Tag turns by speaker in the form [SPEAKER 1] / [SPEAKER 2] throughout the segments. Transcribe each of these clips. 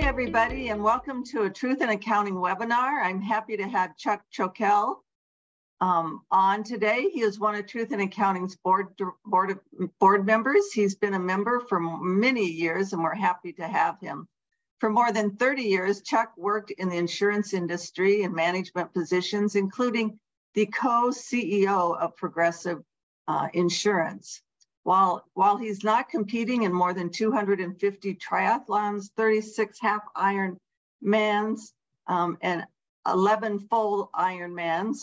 [SPEAKER 1] Hi, everybody, and welcome to a Truth in Accounting webinar. I'm happy to have Chuck Chokel um, on today. He is one of Truth in Accounting's board, board, board members. He's been a member for many years, and we're happy to have him. For more than 30 years, Chuck worked in the insurance industry in management positions, including the co-CEO of Progressive uh, Insurance. While, while he's not competing in more than 250 triathlons, 36 half Ironmans, um, and 11 full Ironmans,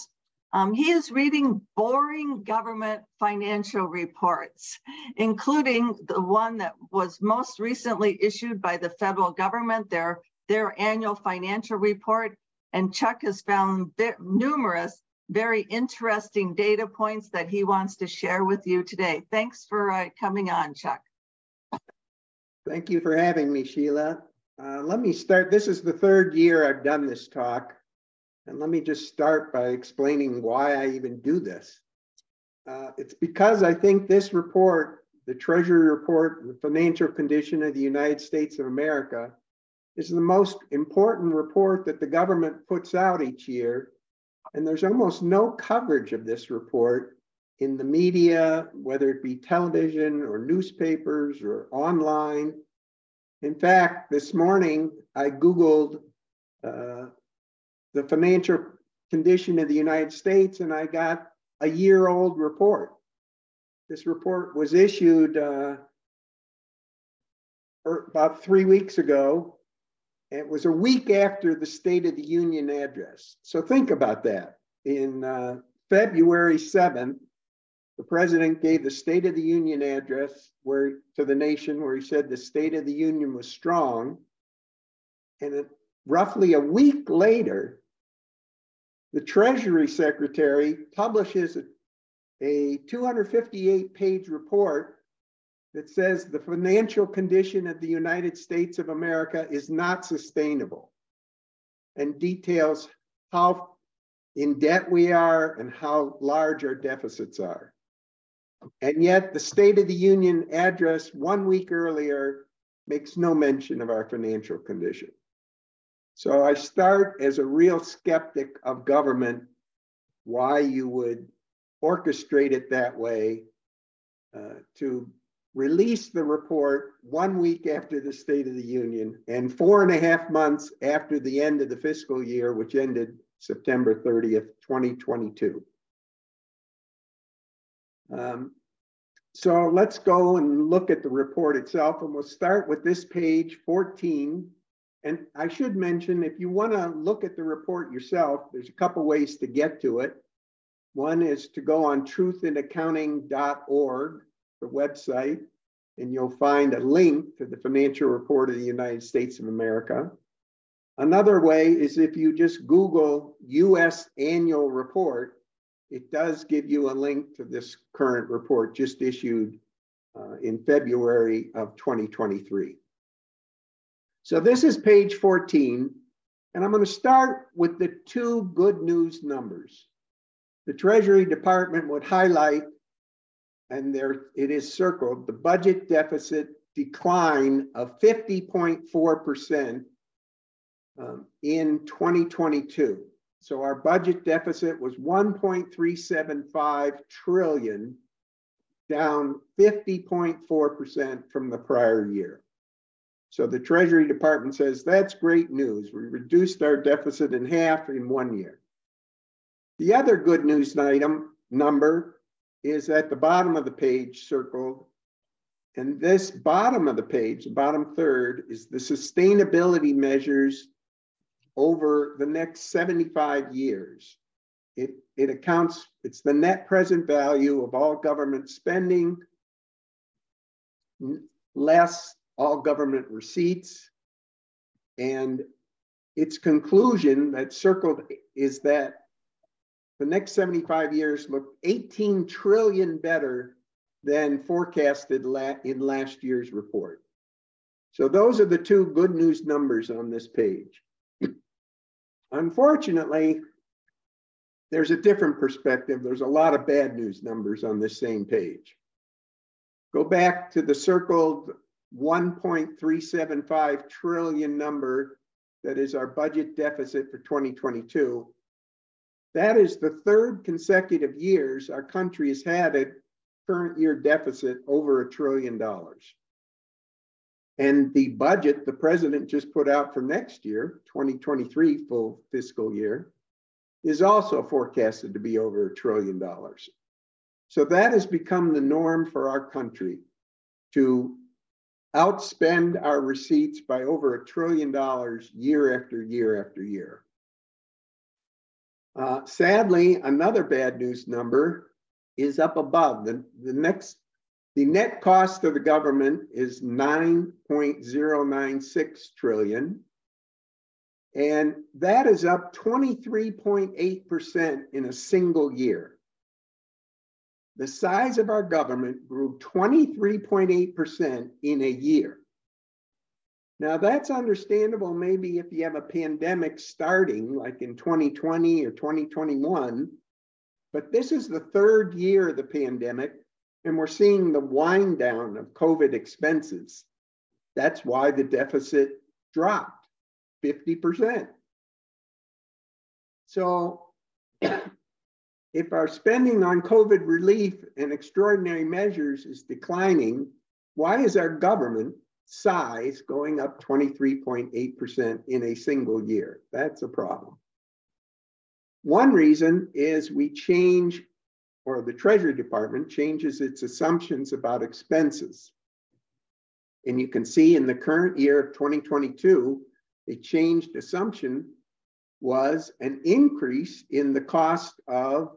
[SPEAKER 1] um, he is reading boring government financial reports, including the one that was most recently issued by the federal government, their, their annual financial report. And Chuck has found numerous very interesting data points that he wants to share with you today. Thanks for uh, coming on, Chuck.
[SPEAKER 2] Thank you for having me, Sheila. Uh, let me start. This is the third year I've done this talk. And let me just start by explaining why I even do this. Uh, it's because I think this report, the Treasury Report, the Financial Condition of the United States of America, is the most important report that the government puts out each year and there's almost no coverage of this report in the media, whether it be television or newspapers or online. In fact, this morning I Googled uh, the financial condition of the United States and I got a year old report. This report was issued uh, er, about three weeks ago it was a week after the State of the Union address. So think about that. In uh, February 7th, the president gave the State of the Union address where to the nation where he said the State of the Union was strong. And it, roughly a week later, the Treasury Secretary publishes a, a 258 page report that says the financial condition of the United States of America is not sustainable and details how in debt we are and how large our deficits are. And yet the State of the Union address one week earlier makes no mention of our financial condition. So I start as a real skeptic of government, why you would orchestrate it that way uh, to released the report one week after the State of the Union and four and a half months after the end of the fiscal year, which ended September 30th, 2022. Um, so let's go and look at the report itself, and we'll start with this page 14. And I should mention, if you want to look at the report yourself, there's a couple ways to get to it. One is to go on truthinaccounting.org the website, and you'll find a link to the financial report of the United States of America. Another way is if you just Google US annual report, it does give you a link to this current report just issued uh, in February of 2023. So this is page 14, and I'm going to start with the two good news numbers. The Treasury Department would highlight and there it is circled, the budget deficit decline of 50.4% um, in 2022. So our budget deficit was 1.375 trillion, down 50.4% from the prior year. So the Treasury Department says that's great news. We reduced our deficit in half in one year. The other good news item number is at the bottom of the page circled. And this bottom of the page, the bottom third, is the sustainability measures over the next 75 years. It, it accounts, it's the net present value of all government spending, less all government receipts. And its conclusion that circled is that the next 75 years look 18 trillion better than forecasted la in last year's report. So those are the two good news numbers on this page. Unfortunately, there's a different perspective. There's a lot of bad news numbers on this same page. Go back to the circled 1.375 trillion number that is our budget deficit for 2022. That is the third consecutive years our country has had a current year deficit over a trillion dollars. And the budget the president just put out for next year, 2023 full fiscal year, is also forecasted to be over a trillion dollars. So that has become the norm for our country to outspend our receipts by over a trillion dollars year after year after year. Uh, sadly, another bad news number is up above. The, the next the net cost of the government is 9.096 trillion. And that is up 23.8% in a single year. The size of our government grew 23.8% in a year. Now, that's understandable maybe if you have a pandemic starting like in 2020 or 2021, but this is the third year of the pandemic and we're seeing the wind down of COVID expenses. That's why the deficit dropped 50%. So if our spending on COVID relief and extraordinary measures is declining, why is our government size going up 23.8% in a single year? That's a problem. One reason is we change or the Treasury Department changes its assumptions about expenses. And you can see in the current year of 2022, a changed assumption was an increase in the cost of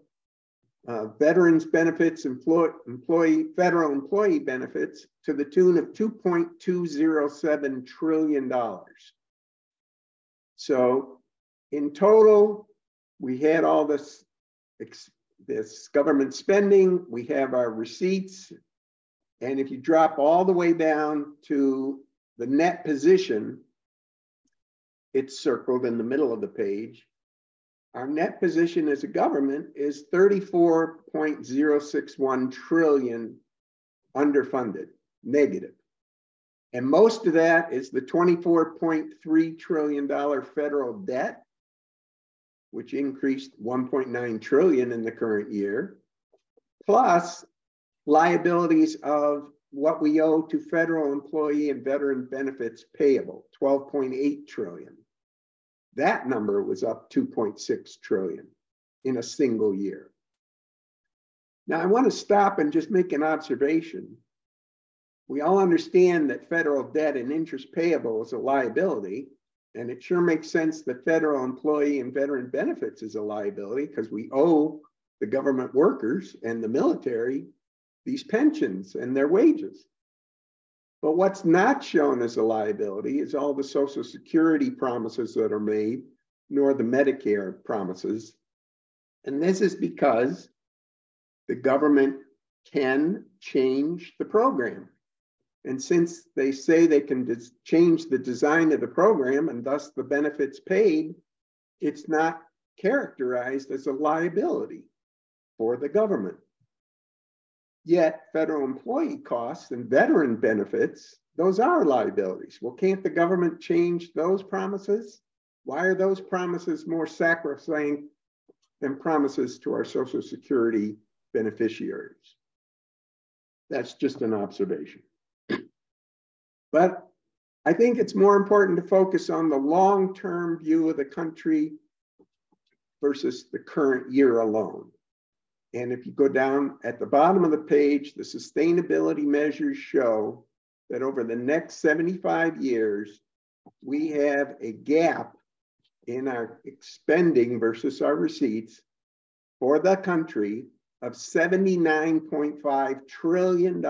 [SPEAKER 2] uh, veterans benefits, employee, employee, federal employee benefits to the tune of $2.207 trillion. So in total, we had all this this government spending, we have our receipts. And if you drop all the way down to the net position, it's circled in the middle of the page. Our net position as a government is 34.061 trillion underfunded, negative. And most of that is the $24.3 trillion federal debt which increased 1.9 trillion in the current year, plus liabilities of what we owe to federal employee and veteran benefits payable, 12.8 trillion. That number was up 2.6 trillion in a single year. Now, I want to stop and just make an observation. We all understand that federal debt and interest payable is a liability, and it sure makes sense that federal employee and veteran benefits is a liability because we owe the government workers and the military these pensions and their wages. But what's not shown as a liability is all the Social Security promises that are made, nor the Medicare promises. And this is because the government can change the program. And since they say they can change the design of the program and thus the benefits paid, it's not characterized as a liability for the government. Yet federal employee costs and veteran benefits, those are liabilities. Well, can't the government change those promises? Why are those promises more sacrosanct than promises to our Social Security beneficiaries? That's just an observation. But I think it's more important to focus on the long term view of the country versus the current year alone. And if you go down at the bottom of the page, the sustainability measures show that over the next 75 years, we have a gap in our expending versus our receipts for the country of $79.5 trillion.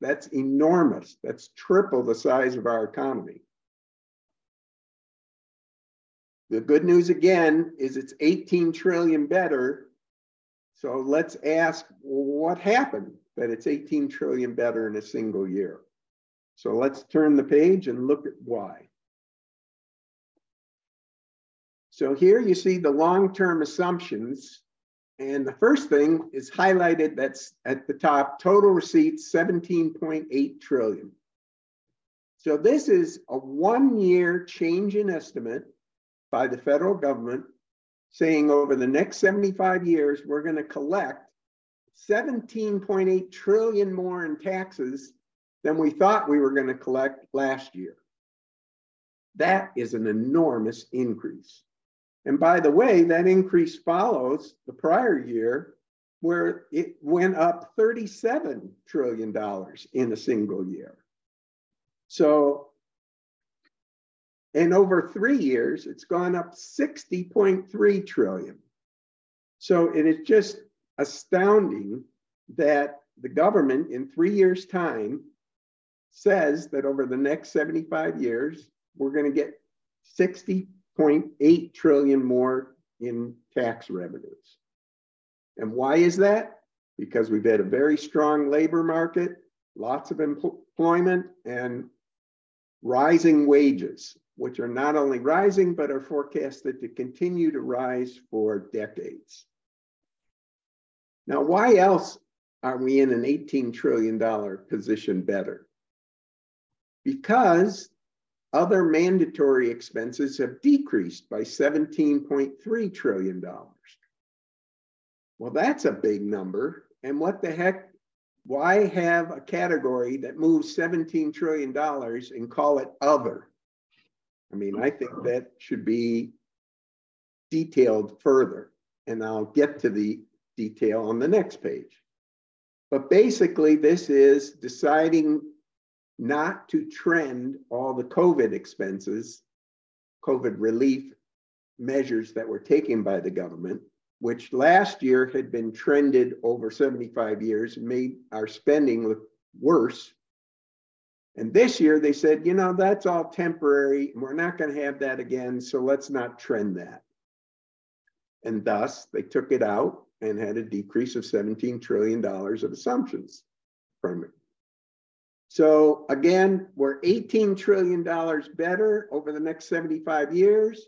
[SPEAKER 2] That's enormous. That's triple the size of our economy. The good news again is it's 18 trillion better. So let's ask what happened that it's 18 trillion better in a single year. So let's turn the page and look at why. So here you see the long-term assumptions and the first thing is highlighted that's at the top, total receipts 17.8 trillion. So this is a one year change in estimate by the federal government saying over the next 75 years, we're going to collect 17.8 trillion more in taxes than we thought we were going to collect last year. That is an enormous increase. And by the way, that increase follows the prior year where it went up $37 trillion in a single year. So, in over three years, it's gone up 60.3 trillion. So it is just astounding that the government in three years' time says that over the next 75 years, we're going to get 60.8 trillion more in tax revenues. And why is that? Because we've had a very strong labor market, lots of employment, and rising wages, which are not only rising, but are forecasted to continue to rise for decades. Now, why else are we in an $18 trillion position better? Because other mandatory expenses have decreased by $17.3 trillion. Well, that's a big number. And what the heck? Why have a category that moves $17 trillion and call it other? I mean, I think that should be detailed further. And I'll get to the detail on the next page. But basically, this is deciding not to trend all the COVID expenses, COVID relief measures that were taken by the government, which last year had been trended over 75 years and made our spending look worse. And this year they said, you know, that's all temporary. We're not going to have that again. So let's not trend that. And thus they took it out and had a decrease of $17 trillion of assumptions from it. So again, we're $18 trillion better over the next 75 years.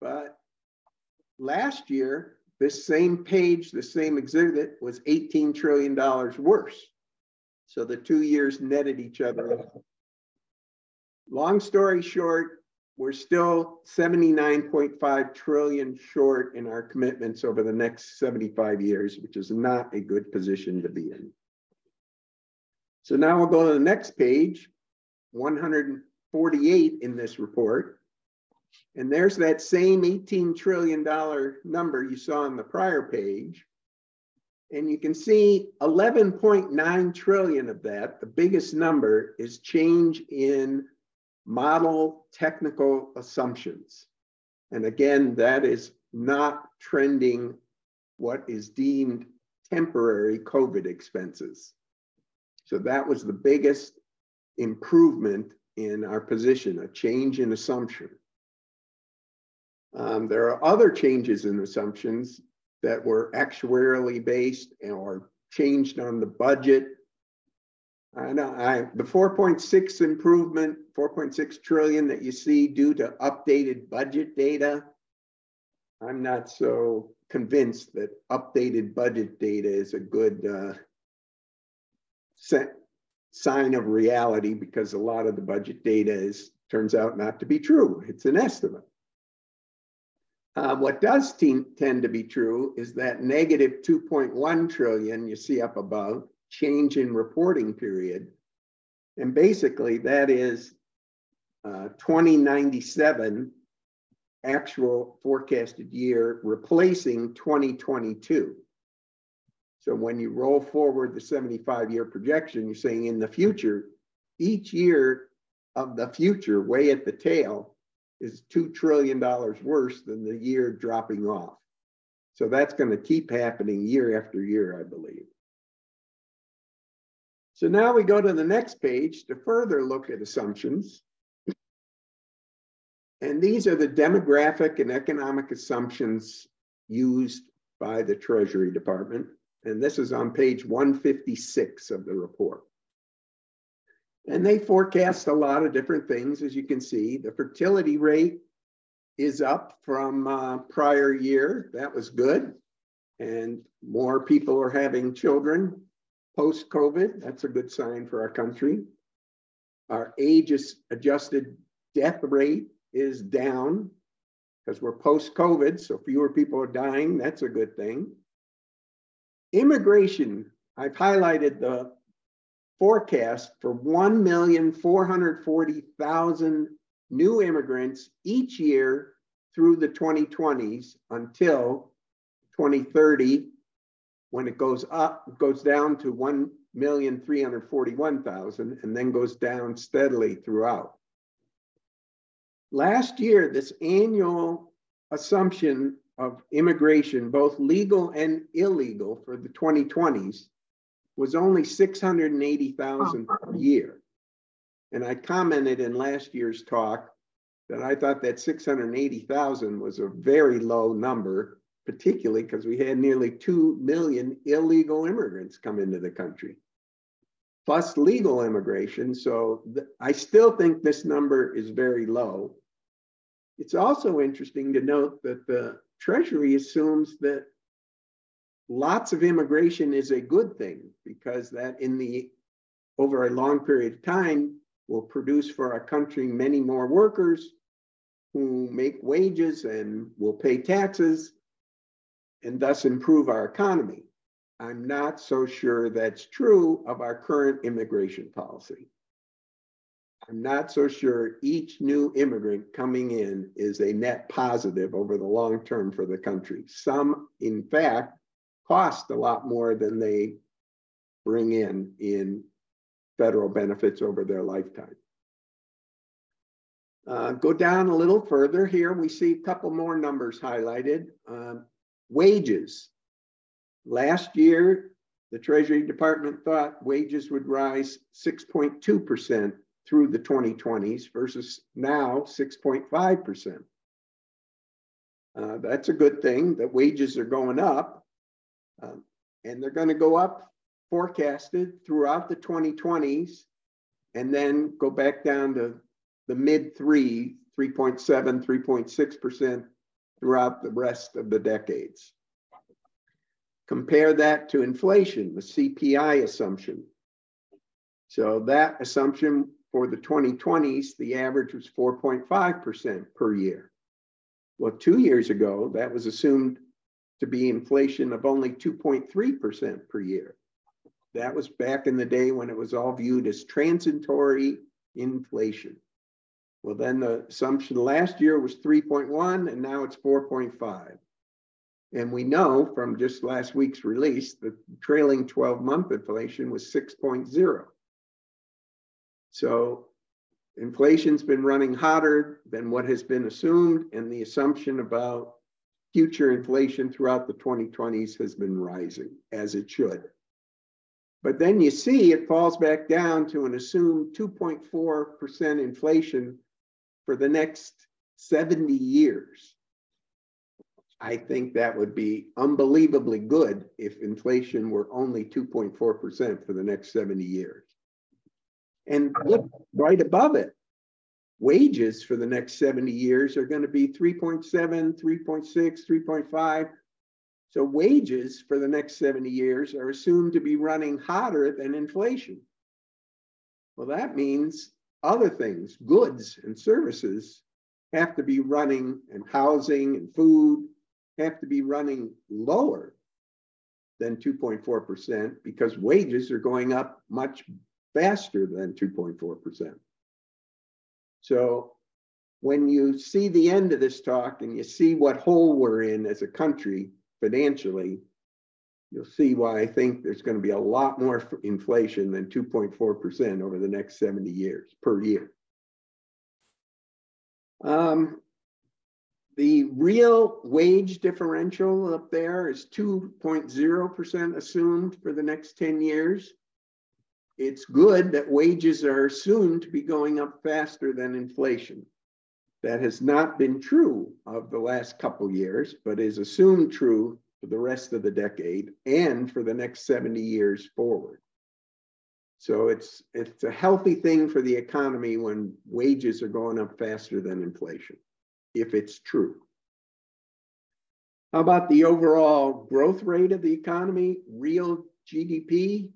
[SPEAKER 2] But last year, this same page, the same exhibit was $18 trillion worse. So the two years netted each other. Long story short, we're still 79.5 trillion short in our commitments over the next 75 years, which is not a good position to be in. So now we'll go to the next page, 148 in this report. And there's that same $18 trillion number you saw on the prior page. And you can see 11.9 trillion of that, the biggest number, is change in model technical assumptions. And again, that is not trending what is deemed temporary COVID expenses. So that was the biggest improvement in our position, a change in assumption. Um, there are other changes in assumptions that were actuarially based or changed on the budget. I know I, the 4.6 improvement, 4.6 trillion that you see due to updated budget data. I'm not so convinced that updated budget data is a good uh, sign of reality because a lot of the budget data is turns out not to be true. It's an estimate. Uh, what does tend to be true is that negative 2.1 trillion you see up above change in reporting period. And basically that is uh, 2097 actual forecasted year replacing 2022. So when you roll forward the 75 year projection, you're saying in the future, each year of the future, way at the tail, is $2 trillion worse than the year dropping off. So that's going to keep happening year after year, I believe. So now we go to the next page to further look at assumptions. And these are the demographic and economic assumptions used by the Treasury Department. And this is on page 156 of the report. And they forecast a lot of different things, as you can see. The fertility rate is up from uh, prior year. That was good. And more people are having children post COVID. That's a good sign for our country. our age adjusted death rate is down because we're post COVID, so fewer people are dying. That's a good thing. Immigration, I've highlighted the forecast for 1,440,000 new immigrants each year through the 2020s until 2030 when it goes up, goes down to 1,341,000 and then goes down steadily throughout. Last year, this annual assumption of immigration, both legal and illegal for the 2020s, was only 680,000 per year. And I commented in last year's talk that I thought that 680,000 was a very low number, particularly because we had nearly 2 million illegal immigrants come into the country, plus legal immigration. So I still think this number is very low. It's also interesting to note that the Treasury assumes that lots of immigration is a good thing because that in the over a long period of time will produce for our country many more workers who make wages and will pay taxes and thus improve our economy. I'm not so sure that's true of our current immigration policy. I'm not so sure each new immigrant coming in is a net positive over the long term for the country. Some, in fact, cost a lot more than they bring in in federal benefits over their lifetime. Uh, go down a little further here, we see a couple more numbers highlighted. Um, wages. Last year, the Treasury Department thought wages would rise 6.2% through the 2020s versus now 6.5%. Uh, that's a good thing that wages are going up um, and they're going to go up forecasted throughout the 2020s and then go back down to the mid three, 3.7, 3.6% throughout the rest of the decades. Compare that to inflation, the CPI assumption. So that assumption for the 2020s, the average was 4.5% per year. Well, two years ago, that was assumed to be inflation of only 2.3% per year. That was back in the day when it was all viewed as transitory inflation. Well, then the assumption last year was 3.1 and now it's 4.5. And we know from just last week's release that trailing 12 month inflation was 6.0. So inflation's been running hotter than what has been assumed, and the assumption about future inflation throughout the 2020s has been rising, as it should. But then you see it falls back down to an assumed 2.4% inflation for the next 70 years. I think that would be unbelievably good if inflation were only 2.4% for the next 70 years. And look right above it, wages for the next 70 years are going to be 3.7, 3.6, 3.5. So wages for the next 70 years are assumed to be running hotter than inflation. Well, that means other things, goods and services, have to be running, and housing and food have to be running lower than 2.4% because wages are going up much faster than 2.4%. So when you see the end of this talk and you see what hole we're in as a country financially, you'll see why I think there's going to be a lot more inflation than 2.4% over the next 70 years per year. Um, the real wage differential up there is 2.0% assumed for the next 10 years. It's good that wages are assumed to be going up faster than inflation. That has not been true of the last couple years, but is assumed true for the rest of the decade and for the next 70 years forward. So it's, it's a healthy thing for the economy when wages are going up faster than inflation, if it's true. How about the overall growth rate of the economy? Real GDP,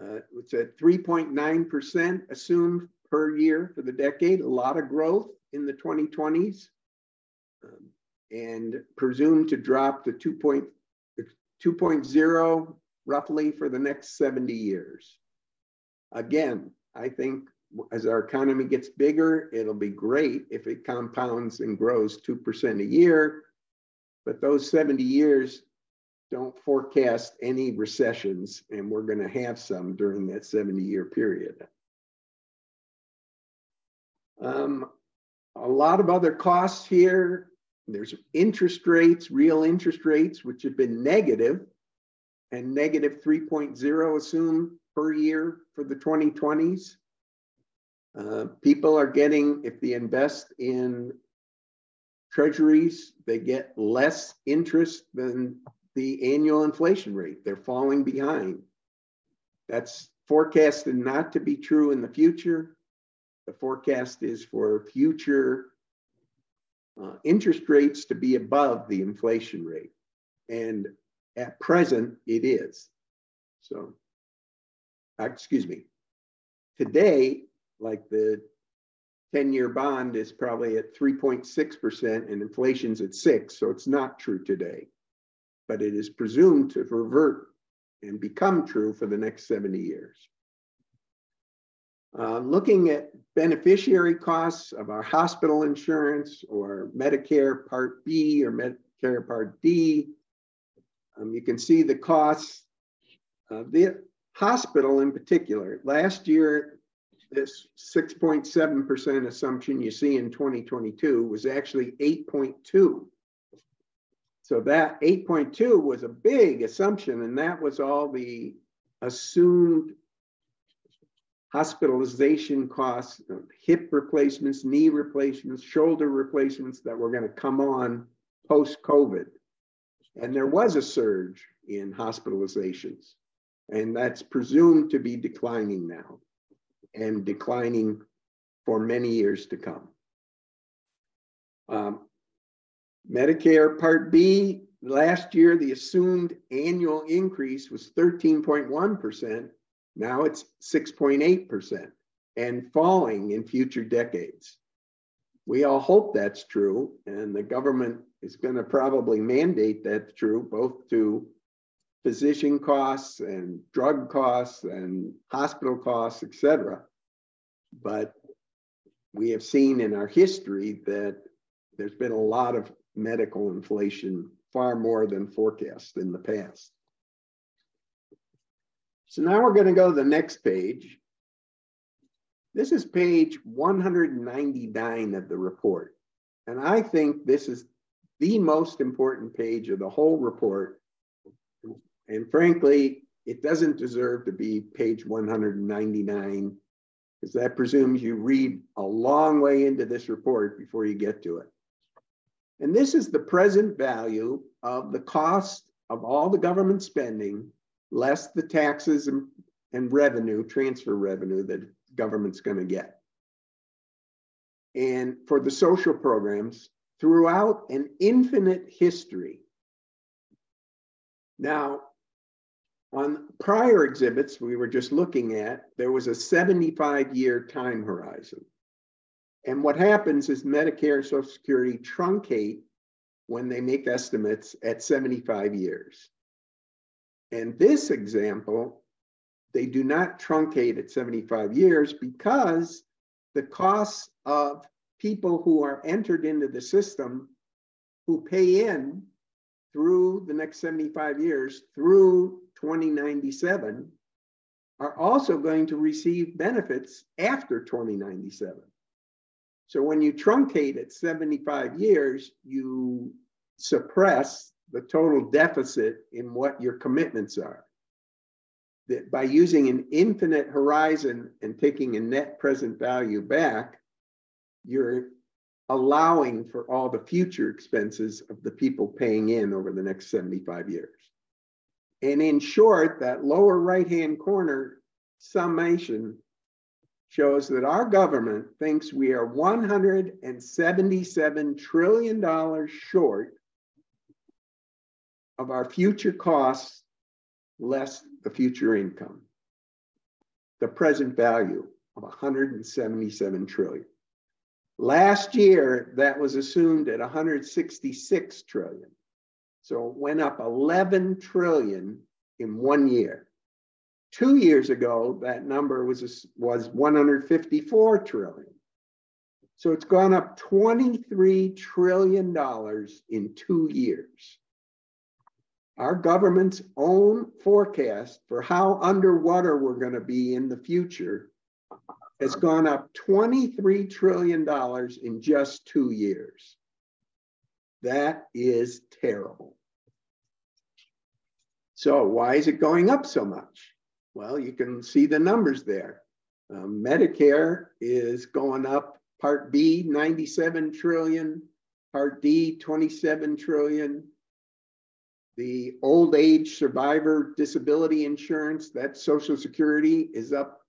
[SPEAKER 2] uh, it's at 3.9% assumed per year for the decade, a lot of growth in the 2020s, um, and presumed to drop to 2.0 roughly for the next 70 years. Again, I think as our economy gets bigger, it'll be great if it compounds and grows 2% a year. But those 70 years don't forecast any recessions, and we're going to have some during that 70 year period. Um, a lot of other costs here. There's interest rates, real interest rates, which have been negative and negative 3.0 assumed per year for the 2020s. Uh, people are getting, if they invest in treasuries, they get less interest than the annual inflation rate. They're falling behind. That's forecasted not to be true in the future. The forecast is for future uh, interest rates to be above the inflation rate. And at present, it is. So, excuse me. Today, like the 10 year bond is probably at 3.6% and inflation's at 6 so it's not true today but it is presumed to revert and become true for the next 70 years uh, looking at beneficiary costs of our hospital insurance or medicare part b or medicare part d um, you can see the costs of the hospital in particular last year this 6.7% assumption you see in 2022 was actually 8.2. So that 8.2 was a big assumption, and that was all the assumed hospitalization costs, hip replacements, knee replacements, shoulder replacements that were going to come on post COVID. And there was a surge in hospitalizations, and that's presumed to be declining now and declining for many years to come. Um, Medicare Part B, last year, the assumed annual increase was 13.1%. Now it's 6.8% and falling in future decades. We all hope that's true, and the government is going to probably mandate that's true, both to physician costs and drug costs and hospital costs, et cetera. But we have seen in our history that there's been a lot of medical inflation, far more than forecast in the past. So now we're going to go to the next page. This is page 199 of the report. And I think this is the most important page of the whole report and frankly, it doesn't deserve to be page 199 because that presumes you read a long way into this report before you get to it. And this is the present value of the cost of all the government spending, less the taxes and, and revenue, transfer revenue that government's going to get. And for the social programs throughout an infinite history. Now, on prior exhibits we were just looking at, there was a 75 year time horizon. And what happens is Medicare and Social Security truncate when they make estimates at 75 years. And this example, they do not truncate at 75 years because the costs of people who are entered into the system who pay in through the next 75 years through 2097 are also going to receive benefits after 2097. So when you truncate at 75 years, you suppress the total deficit in what your commitments are. That by using an infinite horizon and taking a net present value back, you're allowing for all the future expenses of the people paying in over the next 75 years. And in short, that lower right-hand corner summation shows that our government thinks we are $177 trillion short of our future costs less the future income. The present value of 177 trillion. Last year, that was assumed at 166 trillion. So it went up 11 trillion in one year. Two years ago, that number was, was 154 trillion. So it's gone up $23 trillion in two years. Our government's own forecast for how underwater we're going to be in the future has gone up $23 trillion in just two years. That is terrible. So why is it going up so much? Well, you can see the numbers there. Um, Medicare is going up, Part B, 97 trillion, Part D, 27 trillion. The old age survivor disability insurance, that Social Security is up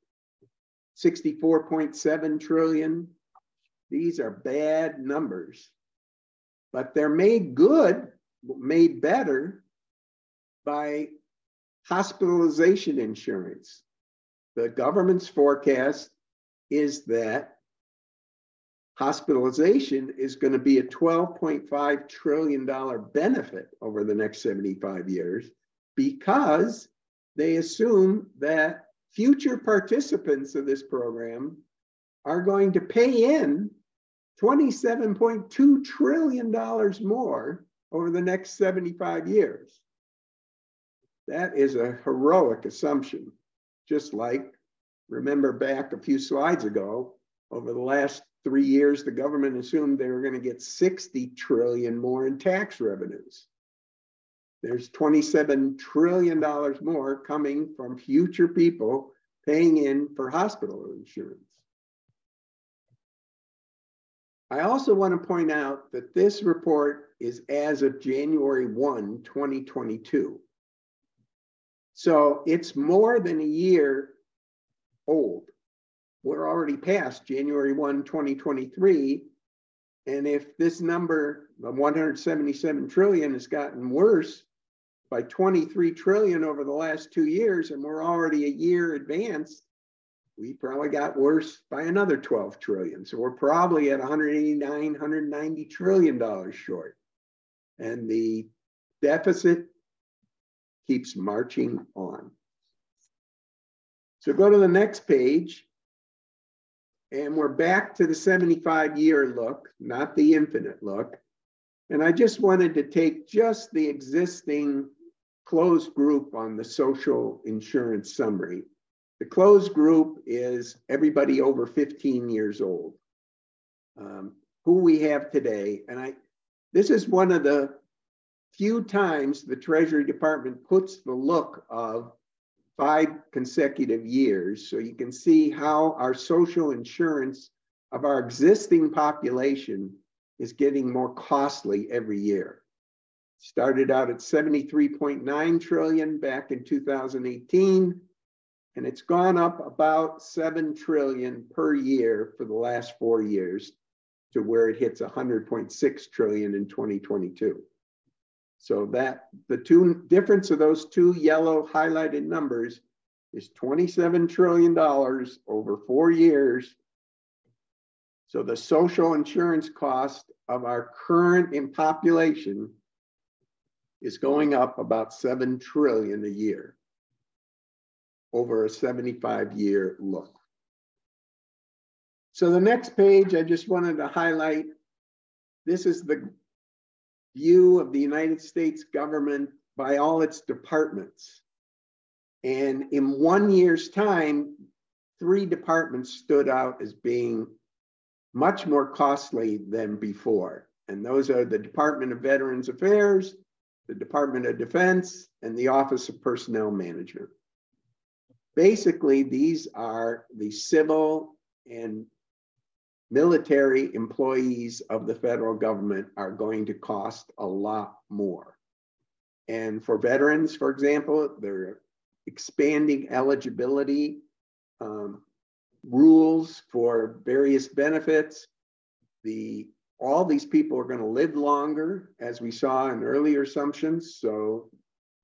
[SPEAKER 2] 64.7 trillion. These are bad numbers, but they're made good, made better by hospitalization insurance. The government's forecast is that hospitalization is going to be a $12.5 trillion benefit over the next 75 years because they assume that future participants of this program are going to pay in $27.2 trillion more over the next 75 years. That is a heroic assumption. Just like, remember back a few slides ago, over the last three years, the government assumed they were going to get 60 trillion more in tax revenues. There's $27 trillion more coming from future people paying in for hospital insurance. I also want to point out that this report is as of January 1, 2022. So it's more than a year old. We're already past January 1, 2023. And if this number of 177 trillion has gotten worse, by 23 trillion over the last two years, and we're already a year advanced, we probably got worse by another 12 trillion. So we're probably at 189, 190 trillion dollars short. And the deficit keeps marching on. So go to the next page. And we're back to the 75 year look, not the infinite look. And I just wanted to take just the existing closed group on the social insurance summary. The closed group is everybody over 15 years old, um, who we have today. And I, this is one of the few times the Treasury Department puts the look of five consecutive years. So you can see how our social insurance of our existing population is getting more costly every year. Started out at 73.9 trillion back in 2018, and it's gone up about 7 trillion per year for the last four years to where it hits 100.6 trillion in 2022. So that the two difference of those two yellow highlighted numbers is $27 trillion over four years. So the social insurance cost of our current population is going up about 7 trillion a year over a 75 year look. So the next page, I just wanted to highlight, this is the view of the United States government by all its departments. And in one year's time, three departments stood out as being much more costly than before. And those are the Department of Veterans Affairs, the Department of Defense, and the Office of Personnel Management. Basically, these are the civil and military employees of the federal government are going to cost a lot more. And for veterans, for example, they're expanding eligibility um, rules for various benefits. The all these people are going to live longer, as we saw in earlier assumptions. So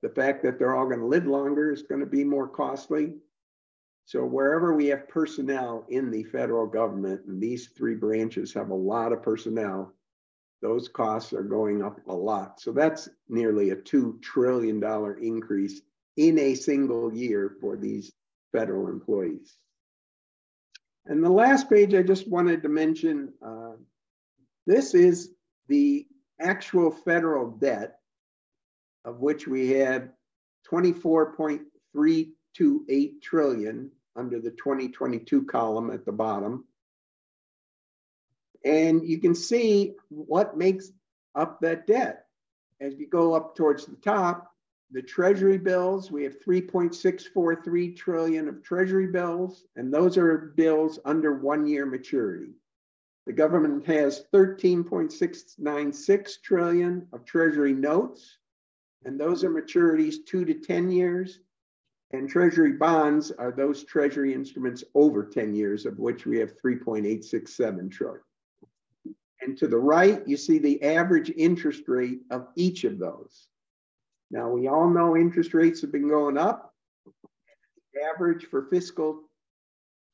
[SPEAKER 2] the fact that they're all going to live longer is going to be more costly. So wherever we have personnel in the federal government, and these three branches have a lot of personnel, those costs are going up a lot. So that's nearly a $2 trillion increase in a single year for these federal employees. And the last page I just wanted to mention, uh, this is the actual federal debt of which we had 24.328 trillion under the 2022 column at the bottom. And you can see what makes up that debt. As you go up towards the top, the treasury bills, we have 3.643 trillion of treasury bills, and those are bills under one year maturity. The government has 13.696 trillion of treasury notes, and those are maturities two to 10 years. And treasury bonds are those treasury instruments over 10 years, of which we have 3.867 trillion. And to the right, you see the average interest rate of each of those. Now, we all know interest rates have been going up. The average for fiscal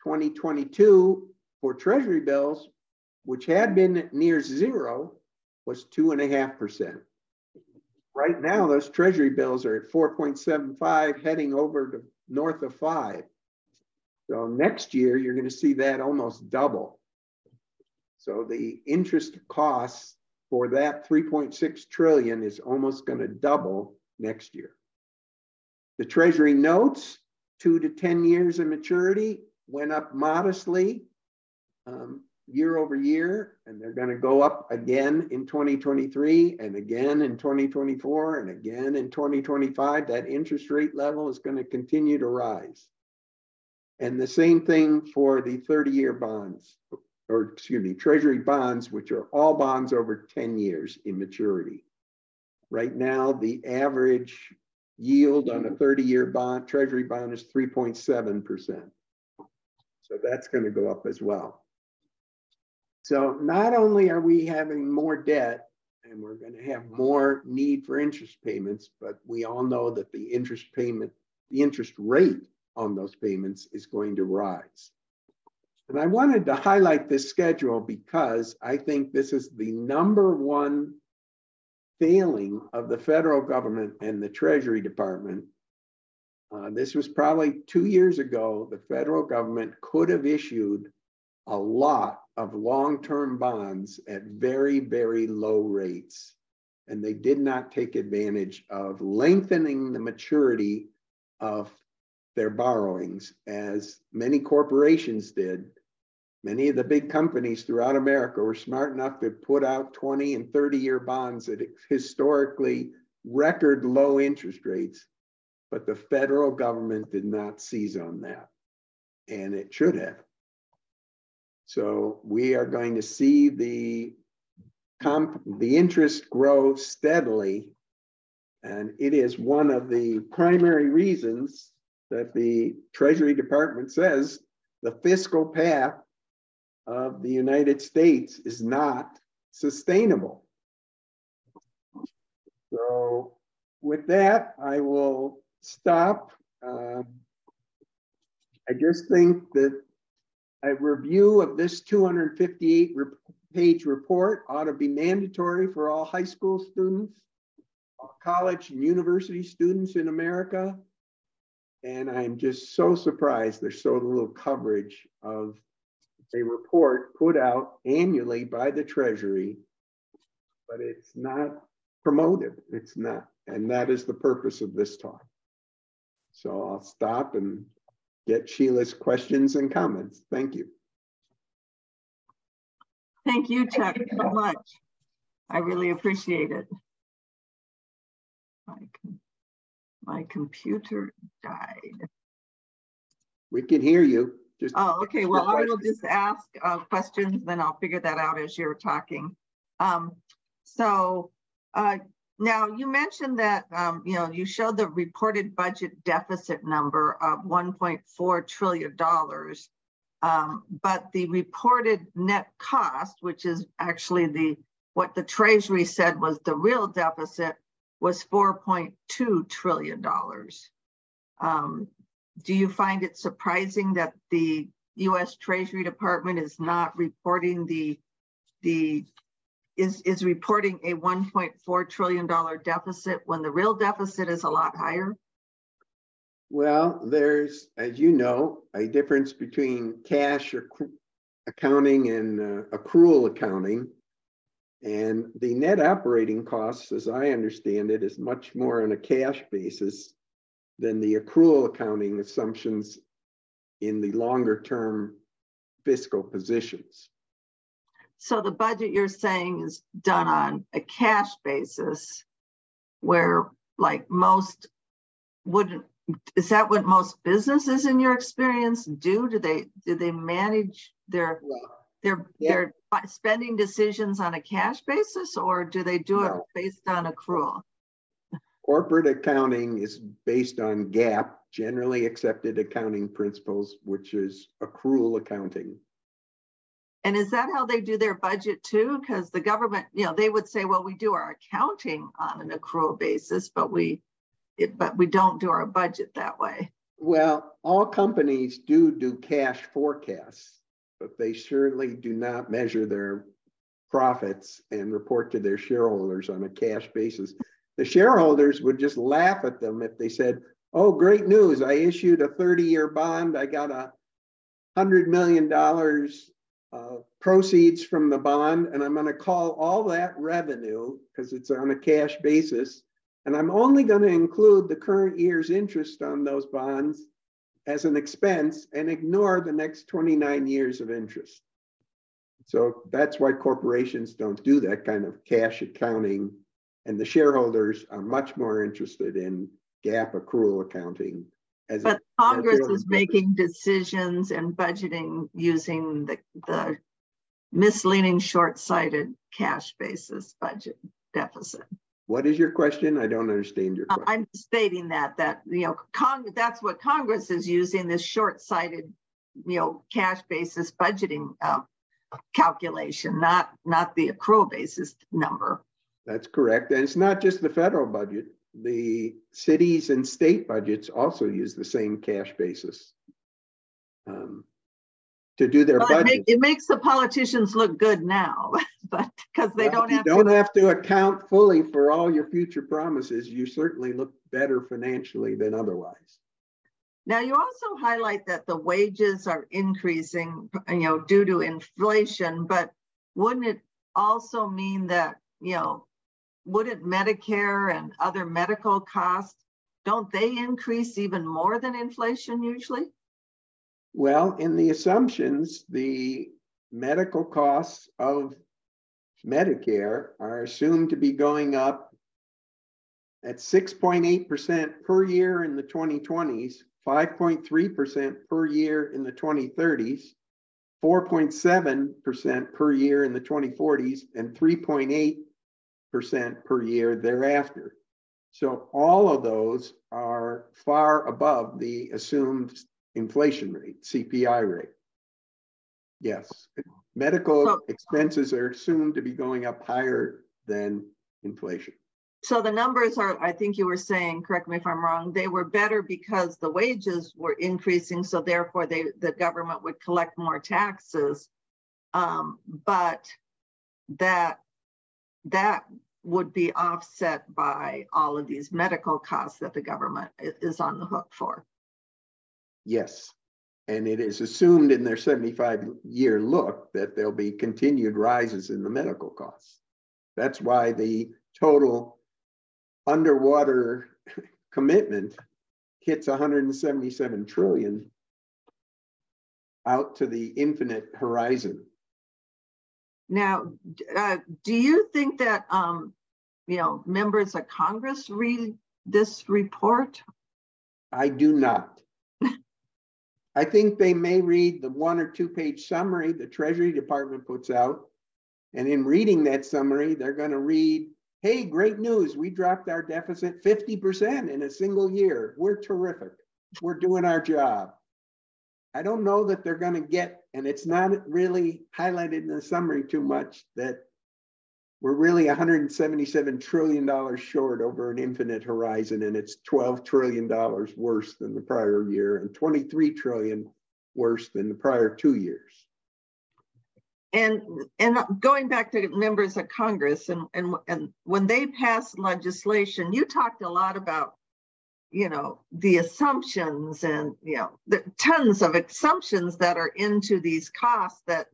[SPEAKER 2] 2022 for treasury bills, which had been near zero, was 2.5%. Right now, those treasury bills are at 4.75, heading over to north of five. So next year, you're going to see that almost double. So the interest costs for that 3.6 trillion is almost going to double next year. The Treasury notes, two to 10 years of maturity, went up modestly um, year over year, and they're going to go up again in 2023 and again in 2024 and again in 2025. That interest rate level is going to continue to rise. And the same thing for the 30 year bonds, or excuse me, Treasury bonds, which are all bonds over 10 years in maturity. Right now, the average yield on a 30-year bond, treasury bond is 3.7%. So that's going to go up as well. So not only are we having more debt and we're going to have more need for interest payments, but we all know that the interest payment, the interest rate on those payments is going to rise. And I wanted to highlight this schedule because I think this is the number one failing of the federal government and the Treasury Department. Uh, this was probably two years ago. The federal government could have issued a lot of long term bonds at very, very low rates. And they did not take advantage of lengthening the maturity of their borrowings, as many corporations did Many of the big companies throughout America were smart enough to put out 20 and 30 year bonds at historically record low interest rates, but the federal government did not seize on that, and it should have. So we are going to see the comp the interest grow steadily, and it is one of the primary reasons that the Treasury Department says the fiscal path of the United States is not sustainable. So with that, I will stop. Uh, I just think that a review of this 258 page report ought to be mandatory for all high school students, college and university students in America. And I'm just so surprised there's so little coverage of a report put out annually by the Treasury, but it's not promoted. It's not. And that is the purpose of this talk. So I'll stop and get Sheila's questions and comments. Thank you.
[SPEAKER 1] Thank you, Chuck, so much. I really appreciate it. My, my computer died.
[SPEAKER 2] We can hear you.
[SPEAKER 1] Just oh, okay. Well, I will just ask uh, questions, then I'll figure that out as you're talking. Um, so uh, now you mentioned that um, you know you showed the reported budget deficit number of 1.4 trillion dollars, um, but the reported net cost, which is actually the what the Treasury said was the real deficit, was 4.2 trillion dollars. Um, do you find it surprising that the U.S. Treasury Department is not reporting the the is is reporting a 1.4 trillion dollar deficit when the real deficit is a lot higher?
[SPEAKER 2] Well, there's, as you know, a difference between cash accounting and uh, accrual accounting. And the net operating costs, as I understand it, is much more on a cash basis than the accrual accounting assumptions in the longer term fiscal positions.
[SPEAKER 1] So the budget you're saying is done on a cash basis where like most wouldn't is that what most businesses in your experience do do they do they manage their well, their yeah. their spending decisions on a cash basis or do they do no. it based on accrual
[SPEAKER 2] corporate accounting is based on GAAP, generally accepted accounting principles, which is accrual accounting.
[SPEAKER 1] And is that how they do their budget too? Because the government, you know, they would say, well, we do our accounting on an accrual basis, but we, it, but we don't do our budget that way.
[SPEAKER 2] Well, all companies do do cash forecasts, but they certainly do not measure their profits and report to their shareholders on a cash basis the shareholders would just laugh at them if they said, Oh, great news. I issued a 30 year bond. I got a $100 million uh, proceeds from the bond, and I'm going to call all that revenue because it's on a cash basis. And I'm only going to include the current year's interest on those bonds as an expense and ignore the next 29 years of interest. So that's why corporations don't do that kind of cash accounting and the shareholders are much more interested in GAAP accrual accounting.
[SPEAKER 1] As but a, Congress is making decisions and budgeting using the, the misleading short-sighted cash basis budget deficit.
[SPEAKER 2] What is your question? I don't understand your question.
[SPEAKER 1] I'm stating that that you know Cong- that's what Congress is using this short-sighted you know cash basis budgeting uh, calculation, not not the accrual basis number.
[SPEAKER 2] That's correct. And it's not just the federal budget. The cities and state budgets also use the same cash basis um, to do their well, budget.
[SPEAKER 1] It, make, it, makes the politicians look good now, but because they well, don't have
[SPEAKER 2] don't to. have to account fully for all your future promises. You certainly look better financially than otherwise.
[SPEAKER 1] Now, you also highlight that the wages are increasing, you know, due to inflation, but wouldn't it also mean that, you know, wouldn't Medicare and other medical costs, don't they increase even more than inflation usually?
[SPEAKER 2] Well, in the assumptions, the medical costs of Medicare are assumed to be going up at 6.8% per year in the 2020s, 5.3% per year in the 2030s, 4.7% per year in the 2040s, and 3.8 percent per year thereafter. So all of those are far above the assumed inflation rate, CPI rate. Yes, medical so, expenses are assumed to be going up higher than inflation.
[SPEAKER 1] So the numbers are, I think you were saying, correct me if I'm wrong, they were better because the wages were increasing. So therefore they, the government would collect more taxes. Um, but that that would be offset by all of these medical costs that the government is on the hook for.
[SPEAKER 2] Yes. And it is assumed in their 75 year look that there'll be continued rises in the medical costs. That's why the total underwater commitment hits 177 trillion out to the infinite horizon.
[SPEAKER 1] Now, uh, do you think that um, you know members of Congress read this report?
[SPEAKER 2] I do not. I think they may read the one or two page summary the Treasury Department puts out. And in reading that summary, they're going to read, hey, great news. We dropped our deficit 50% in a single year. We're terrific. We're doing our job. I don't know that they're going to get, and it's not really highlighted in the summary too much, that we're really 177 trillion dollars short over an infinite horizon, and it's 12 trillion dollars worse than the prior year, and 23 trillion worse than the prior two years.
[SPEAKER 1] And and going back to members of Congress, and and and when they passed legislation, you talked a lot about you know the assumptions and you know the tons of assumptions that are into these costs that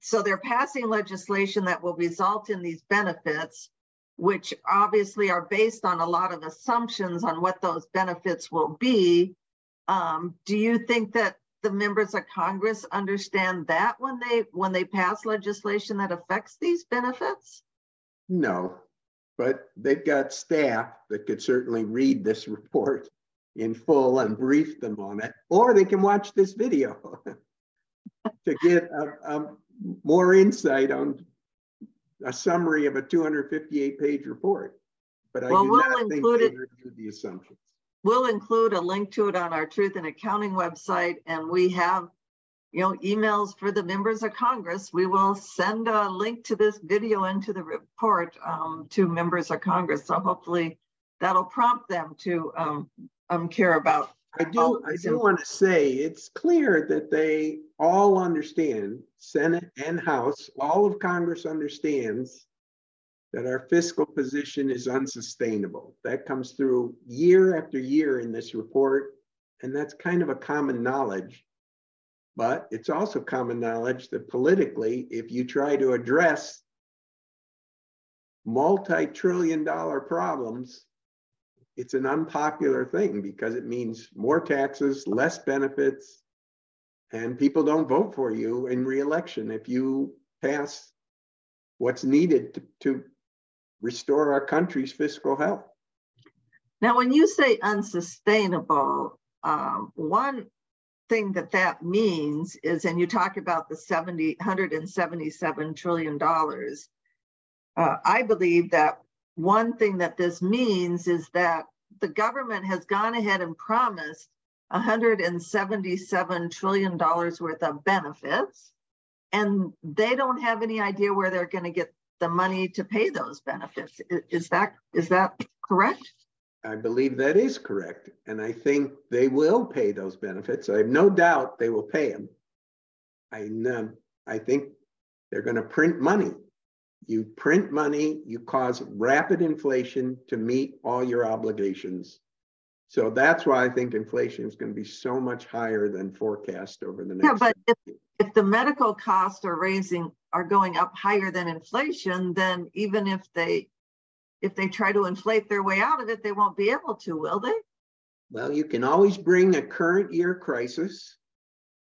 [SPEAKER 1] so they're passing legislation that will result in these benefits which obviously are based on a lot of assumptions on what those benefits will be. Um, do you think that the members of congress understand that when they when they pass legislation that affects these benefits?
[SPEAKER 2] No but they've got staff that could certainly read this report in full and brief them on it, or they can watch this video to get a, a more insight on a summary of a 258 page report. But I well, do we'll not think they reviewed the assumptions.
[SPEAKER 1] We'll include a link to it on our Truth in Accounting website, and we have you know, emails for the members of Congress. We will send a link to this video into the report um, to members of Congress. So hopefully that'll prompt them to um, um, care about.
[SPEAKER 2] I do. I do want to say it's clear that they all understand, Senate and House, all of Congress understands that our fiscal position is unsustainable. That comes through year after year in this report, and that's kind of a common knowledge. But it's also common knowledge that politically, if you try to address multi trillion dollar problems, it's an unpopular thing because it means more taxes, less benefits, and people don't vote for you in reelection if you pass what's needed to, to restore our country's fiscal health.
[SPEAKER 1] Now, when you say unsustainable, um, one thing that that means is, and you talk about the 70, 177 trillion dollars. Uh, I believe that one thing that this means is that the government has gone ahead and promised 177 trillion dollars worth of benefits, and they don't have any idea where they're going to get the money to pay those benefits. Is that is that correct?
[SPEAKER 2] I believe that is correct. And I think they will pay those benefits. I have no doubt they will pay them. I, um, I think they're going to print money. You print money, you cause rapid inflation to meet all your obligations. So that's why I think inflation is going to be so much higher than forecast over the next.
[SPEAKER 1] Yeah, but if, if the medical costs are raising are going up higher than inflation, then even if they if they try to inflate their way out of it, they won't be able to, will they?
[SPEAKER 2] Well, you can always bring a current year crisis,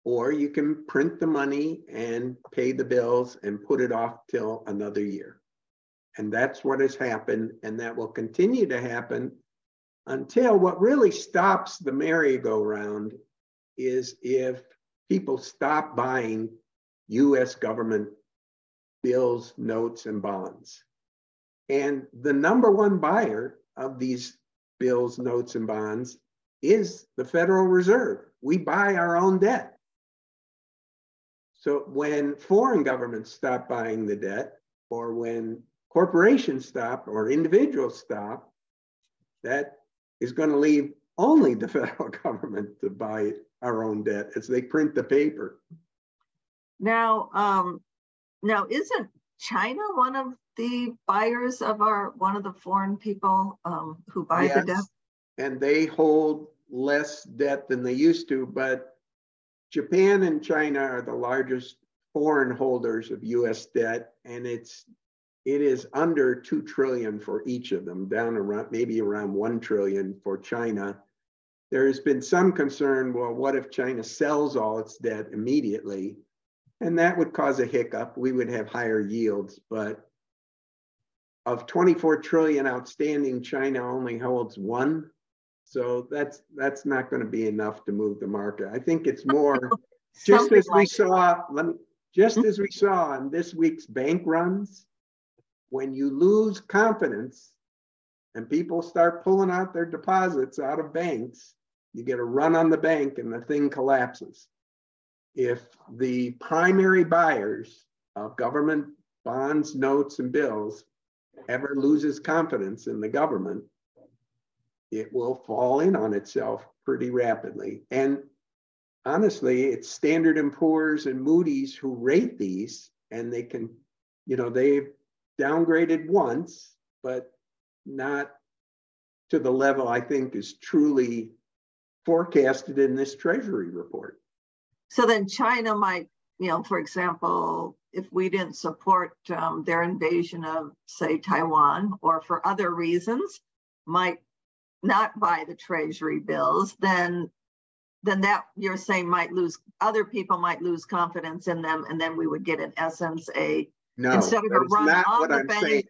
[SPEAKER 2] or you can print the money and pay the bills and put it off till another year. And that's what has happened, and that will continue to happen until what really stops the merry-go-round is if people stop buying US government bills, notes, and bonds. And the number one buyer of these bills, notes, and bonds is the Federal Reserve. We buy our own debt. So when foreign governments stop buying the debt, or when corporations stop or individuals stop, that is going to leave only the federal government to buy our own debt as they print the paper.
[SPEAKER 1] Now, um, now isn't China one of the buyers of our one of the foreign people um, who buy yes, the debt?
[SPEAKER 2] And they hold less debt than they used to, but Japan and China are the largest foreign holders of US debt, and it's it is under 2 trillion for each of them, down around maybe around 1 trillion for China. There has been some concern, well, what if China sells all its debt immediately? And that would cause a hiccup. We would have higher yields, but of 24 trillion outstanding, China only holds one. So that's that's not going to be enough to move the market. I think it's more just as we saw, let me just hmm? as we saw in this week's bank runs, when you lose confidence and people start pulling out their deposits out of banks, you get a run on the bank and the thing collapses. If the primary buyers of government bonds, notes, and bills ever loses confidence in the government, it will fall in on itself pretty rapidly. And honestly, it's Standard and Poor's and Moody's who rate these, and they can, you know, they've downgraded once, but not to the level I think is truly forecasted in this Treasury report.
[SPEAKER 1] So then China might, you know, for example, if we didn't support um, their invasion of, say, Taiwan, or for other reasons, might not buy the Treasury bills, then then that you're saying might lose other people might lose confidence in them, and then we would get in essence a
[SPEAKER 2] no, instead of a run not on what the I'm bank. Saying.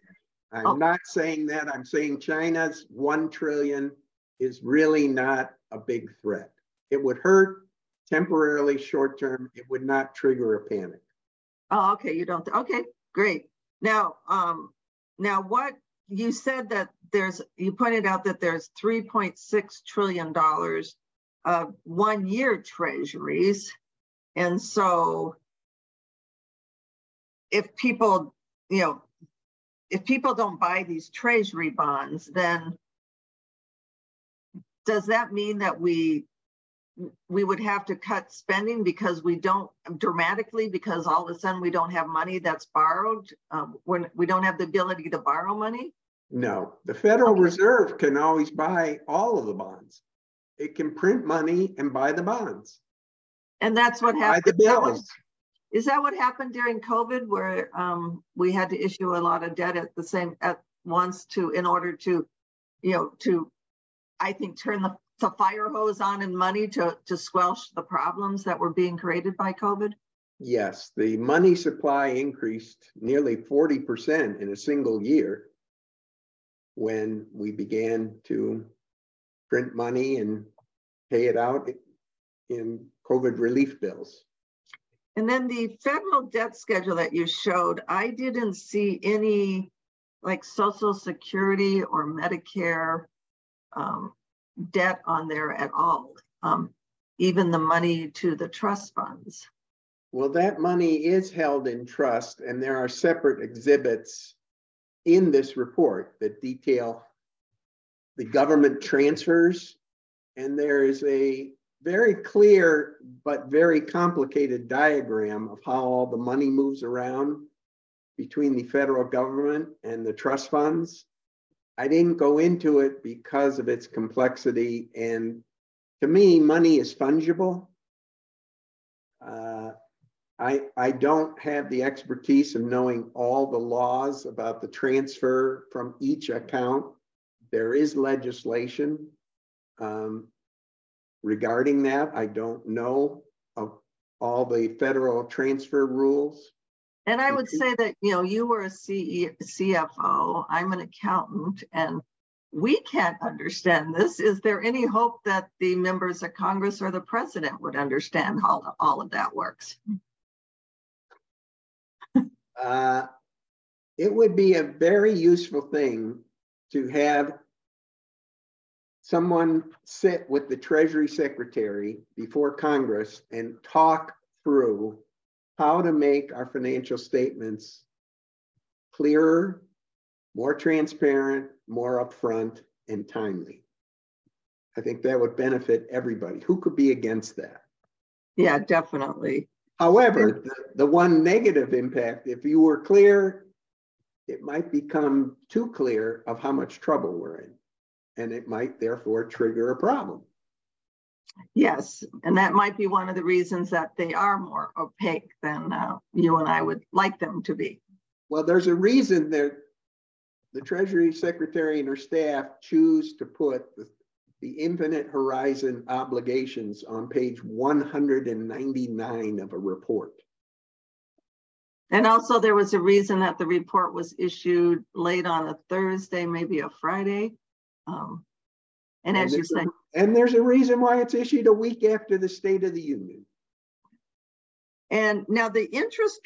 [SPEAKER 2] I'm oh. not saying that. I'm saying China's one trillion is really not a big threat. It would hurt temporarily, short term. It would not trigger a panic.
[SPEAKER 1] Oh, okay. You don't. Okay, great. Now, um, now what you said that there's you pointed out that there's 3.6 trillion dollars of one year treasuries, and so if people, you know, if people don't buy these treasury bonds, then does that mean that we we would have to cut spending because we don't dramatically because all of a sudden we don't have money that's borrowed um, when we don't have the ability to borrow money?
[SPEAKER 2] No. The federal okay. reserve can always buy all of the bonds. It can print money and buy the bonds.
[SPEAKER 1] And that's what happened. The bills. is that what happened during covid where um, we had to issue a lot of debt at the same at once to in order to you know to I think, turn the, the fire hose on in money to, to squelch the problems that were being created by COVID?
[SPEAKER 2] Yes, the money supply increased nearly 40% in a single year when we began to print money and pay it out in COVID relief bills.
[SPEAKER 1] And then the federal debt schedule that you showed, I didn't see any like Social Security or Medicare um, debt on there at all, um, even the money to the trust funds.
[SPEAKER 2] Well, that money is held in trust, and there are separate exhibits in this report that detail the government transfers. And there is a very clear but very complicated diagram of how all the money moves around between the federal government and the trust funds. I didn't go into it because of its complexity. And to me, money is fungible. Uh, I, I don't have the expertise of knowing all the laws about the transfer from each account. There is legislation um, regarding that. I don't know of all the federal transfer rules.
[SPEAKER 1] And I would say that, you know, you were a CFO, I'm an accountant, and we can't understand this. Is there any hope that the members of Congress or the president would understand how all of that works?
[SPEAKER 2] Uh, it would be a very useful thing to have someone sit with the Treasury Secretary before Congress and talk through how to make our financial statements clearer, more transparent, more upfront, and timely. I think that would benefit everybody. Who could be against that?
[SPEAKER 1] Yeah, definitely.
[SPEAKER 2] However, the, the one negative impact, if you were clear, it might become too clear of how much trouble we're in. And it might therefore trigger a problem.
[SPEAKER 1] Yes, and that might be one of the reasons that they are more opaque than uh, you and I would like them to be.
[SPEAKER 2] Well, there's a reason that the Treasury Secretary and her staff choose to put the, the infinite horizon obligations on page 199 of a report.
[SPEAKER 1] And also, there was a reason that the report was issued late on a Thursday, maybe a Friday. Um, and, and as you say,
[SPEAKER 2] and there's a reason why it's issued a week after the State of the Union.
[SPEAKER 1] And now the interest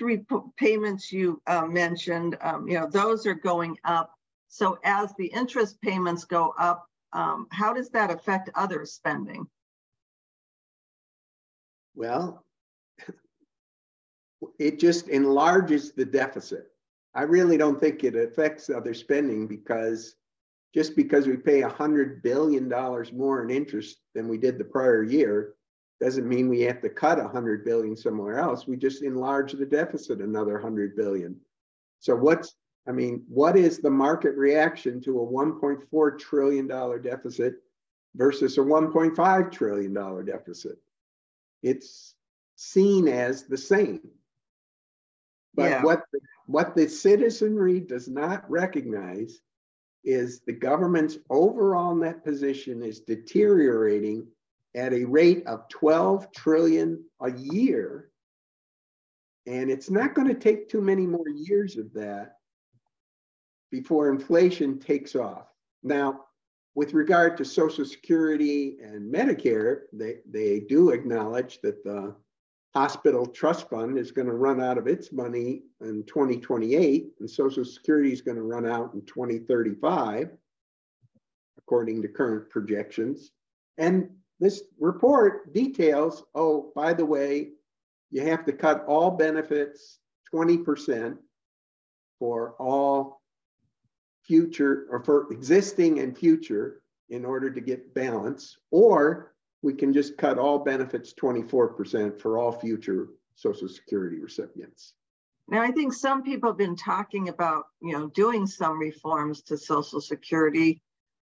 [SPEAKER 1] payments you uh, mentioned, um, you know, those are going up. So as the interest payments go up, um, how does that affect other spending?
[SPEAKER 2] Well, it just enlarges the deficit. I really don't think it affects other spending because just because we pay a hundred billion dollars more in interest than we did the prior year doesn't mean we have to cut a hundred billion somewhere else. We just enlarge the deficit another hundred billion. So what's I mean, what is the market reaction to a 1.4 trillion dollar deficit versus a 1.5 trillion dollar deficit? It's seen as the same. But yeah. what the, what the citizenry does not recognize is the government's overall net position is deteriorating at a rate of 12 trillion a year. And it's not going to take too many more years of that before inflation takes off. Now, with regard to Social Security and Medicare, they, they do acknowledge that the hospital trust fund is going to run out of its money in 2028, and Social Security is going to run out in 2035, according to current projections. And this report details oh, by the way, you have to cut all benefits 20% for all future or for existing and future in order to get balance, or we can just cut all benefits 24% for all future Social Security recipients.
[SPEAKER 1] Now, I think some people have been talking about, you know, doing some reforms to Social Security.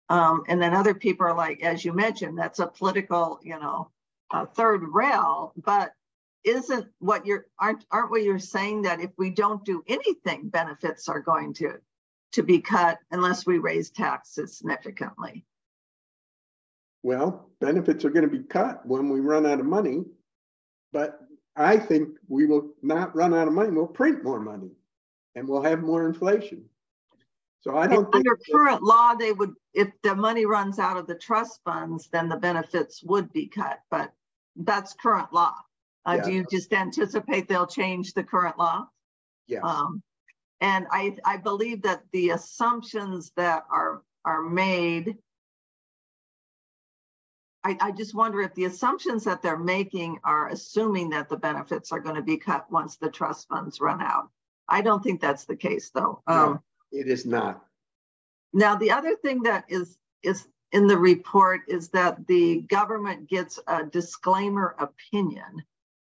[SPEAKER 1] Um, and then other people are like, as you mentioned, that's a political, you know, third rail. But isn't what you're aren't aren't what you're saying that if we don't do anything, benefits are going to to be cut unless we raise taxes significantly?
[SPEAKER 2] Well, benefits are going to be cut when we run out of money, but I think we will not run out of money. We'll print more money and we'll have more inflation. So I don't
[SPEAKER 1] under current law, they would, if the money runs out of the trust funds, then the benefits would be cut, but that's current law. Uh, yeah. Do you just anticipate they'll change the current law?
[SPEAKER 2] Yes. Um,
[SPEAKER 1] and I, I believe that the assumptions that are are made I, I, just wonder if the assumptions that they're making are assuming that the benefits are going to be cut once the trust funds run out. I don't think that's the case, though.
[SPEAKER 2] No, um, it is not.
[SPEAKER 1] Now, the other thing that is is in the report is that the government gets a disclaimer opinion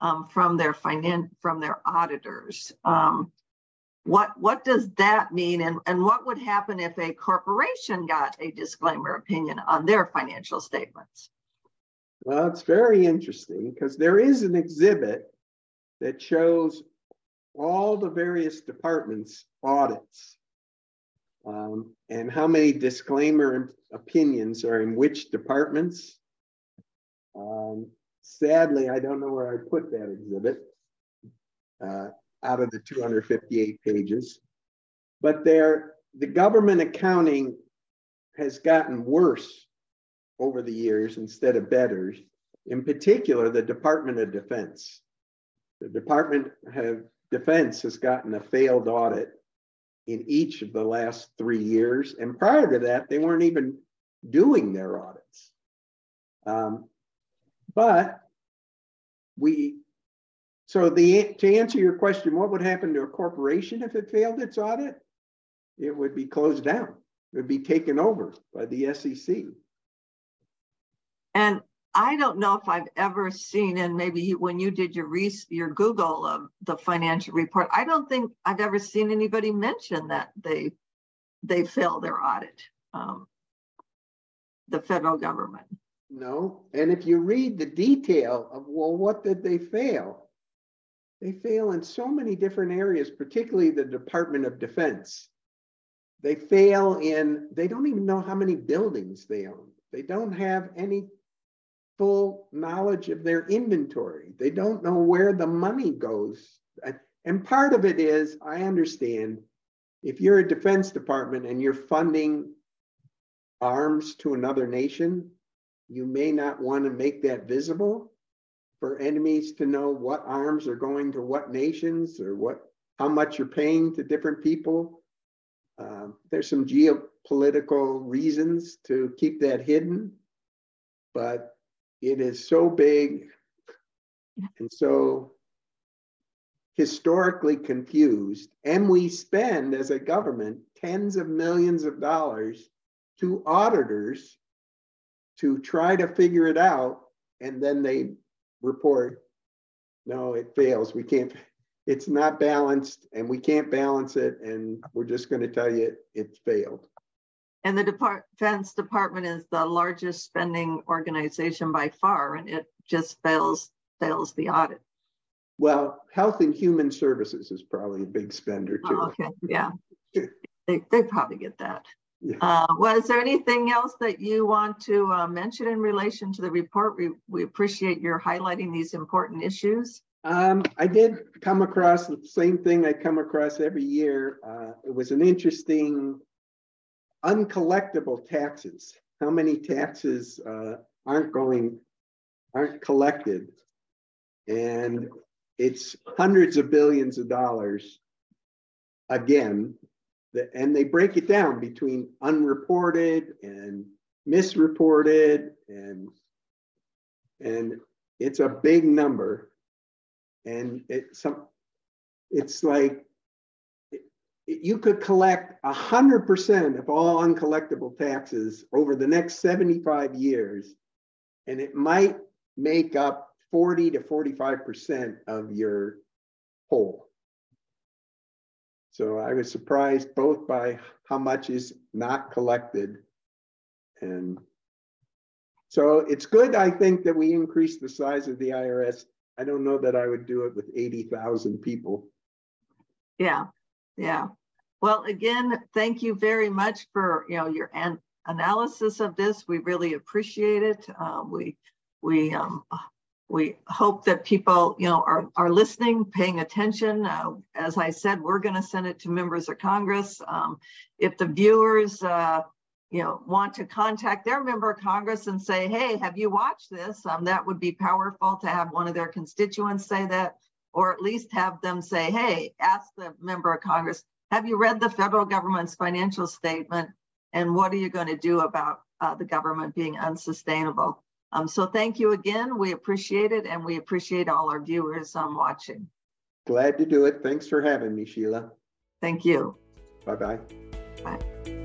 [SPEAKER 1] um, from their finan- from their auditors. Um, what what does that mean, and and what would happen if a corporation got a disclaimer opinion on their financial statements?
[SPEAKER 2] Well, it's very interesting because there is an exhibit that shows all the various departments' audits um, and how many disclaimer opinions are in which departments. Um, sadly, I don't know where I put that exhibit uh, out of the 258 pages, but there, the government accounting has gotten worse over the years instead of better. In particular, the Department of Defense. The Department of Defense has gotten a failed audit in each of the last three years. And prior to that, they weren't even doing their audits. Um, but we, so the to answer your question, what would happen to a corporation if it failed its audit? It would be closed down. It would be taken over by the SEC.
[SPEAKER 1] And I don't know if I've ever seen, and maybe when you did your your Google of the financial report, I don't think I've ever seen anybody mention that they they failed their audit, um, the federal government.
[SPEAKER 2] No, and if you read the detail of well, what did they fail? They fail in so many different areas, particularly the Department of Defense. They fail in they don't even know how many buildings they own. They don't have any full knowledge of their inventory. They don't know where the money goes. And part of it is, I understand if you're a defense department and you're funding arms to another nation, you may not want to make that visible for enemies to know what arms are going to what nations or what how much you're paying to different people. Uh, there's some geopolitical reasons to keep that hidden, but it is so big and so historically confused, and we spend as a government tens of millions of dollars to auditors to try to figure it out, and then they report, no, it fails. We can't, it's not balanced, and we can't balance it, and we're just going to tell you it failed.
[SPEAKER 1] And the Depart Defense Department is the largest spending organization by far, and it just fails fails the audit.
[SPEAKER 2] Well, Health and Human Services is probably a big spender too.
[SPEAKER 1] Oh, okay, yeah, they, they probably get that. Yeah. Uh, was there anything else that you want to uh, mention in relation to the report? We, we appreciate your highlighting these important issues.
[SPEAKER 2] Um, I did come across the same thing I come across every year. Uh, it was an interesting uncollectible taxes. How many taxes uh, aren't going, aren't collected? And it's hundreds of billions of dollars again and they break it down between unreported and misreported and and it's a big number and it's some it's like it, you could collect a hundred percent of all uncollectible taxes over the next 75 years and it might make up 40 to 45 percent of your whole so I was surprised both by how much is not collected. And so it's good, I think, that we increase the size of the IRS. I don't know that I would do it with 80,000 people.
[SPEAKER 1] Yeah, yeah. Well, again, thank you very much for you know your an analysis of this. We really appreciate it. Uh, we we um, we hope that people, you know, are, are listening, paying attention. Uh, as I said, we're going to send it to members of Congress. Um, if the viewers, uh, you know, want to contact their member of Congress and say, hey, have you watched this? Um, that would be powerful to have one of their constituents say that, or at least have them say, hey, ask the member of Congress, have you read the federal government's financial statement? And what are you going to do about uh, the government being unsustainable? Um, so thank you again. We appreciate it and we appreciate all our viewers um, watching.
[SPEAKER 2] Glad to do it. Thanks for having me, Sheila.
[SPEAKER 1] Thank you.
[SPEAKER 2] Bye-bye.
[SPEAKER 1] Bye.